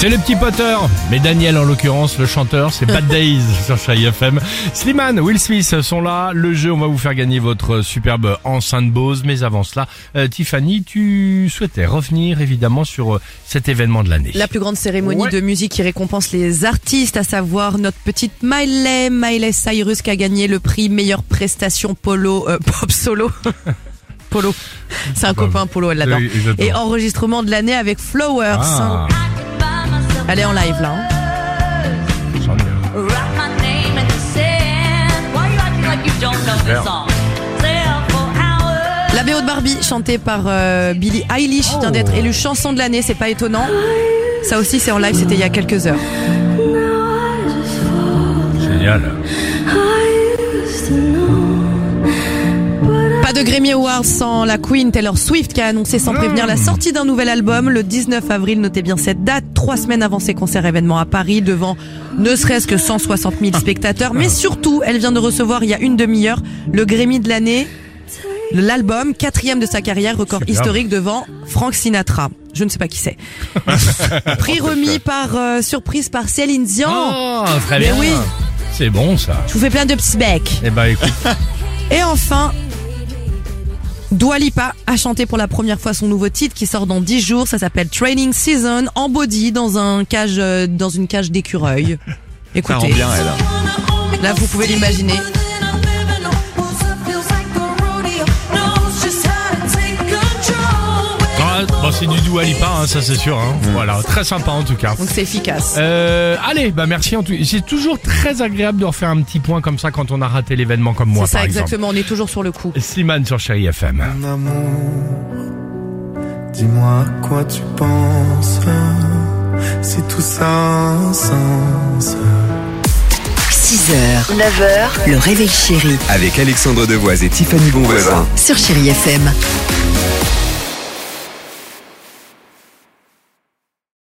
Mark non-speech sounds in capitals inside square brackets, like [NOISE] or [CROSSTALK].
C'est le petit Potter, mais Daniel en l'occurrence, le chanteur, c'est Bad Days [LAUGHS] sur Chai FM. Slimane, Will Smith sont là. Le jeu, on va vous faire gagner votre superbe enceinte Bose. Mais avant cela, euh, Tiffany, tu souhaitais revenir évidemment sur euh, cet événement de l'année. La plus grande cérémonie Ouais. de musique qui récompense les artistes, à savoir notre petite Miley, Miley Cyrus qui a gagné le prix meilleure prestation polo, euh, [LAUGHS] pop solo. Polo. C'est un bah, copain Polo, elle l'adore. oui. Et enregistrement de l'année avec Flowers. Ah, Elle est en live là. hein. La BO de Barbie, chantée par euh, Billie Eilish, vient d'être élue chanson de l'année, c'est pas étonnant. Ça aussi, c'est en live, c'était il y a quelques heures. Génial. De Grammy Awards sans la Queen Taylor Swift qui a annoncé sans prévenir la sortie d'un nouvel album le 19 avril. Notez bien cette date, trois semaines avant ses concerts événements à Paris, devant ne serait-ce que 160 000 spectateurs. Mais surtout, elle vient de recevoir il y a une demi-heure le Grammy de l'année, l'album quatrième de sa carrière, record historique devant Frank Sinatra. Je ne sais pas qui c'est. [LAUGHS] Prix remis par euh, surprise par Céline Dion. Oh, très Mais bien. oui. C'est bon ça. Je vous fais plein de petits becs. Eh ben écoute, Et enfin, Dua Lipa a chanté pour la première fois son nouveau titre qui sort dans 10 jours. Ça s'appelle Training Season en body dans un cage, euh, dans une cage d'écureuil. Écoutez, là vous pouvez l'imaginer. C'est du Dua Lipa, hein, ça c'est sûr. Hein. Voilà, très sympa en tout cas. Donc c'est efficace. Euh, allez, bah merci en tout. C'est toujours très agréable de refaire un petit point comme ça quand on a raté l'événement comme moi C'est ça par exemple. exactement, on est toujours sur le coup. Slimane sur Chéri FM. Mon amour, dis-moi à quoi tu penses Si tout ça sens 6h, 9h, le réveil chéri Avec Alexandre Devoise et Tiffany Bonvoisin. sur Chérie FM.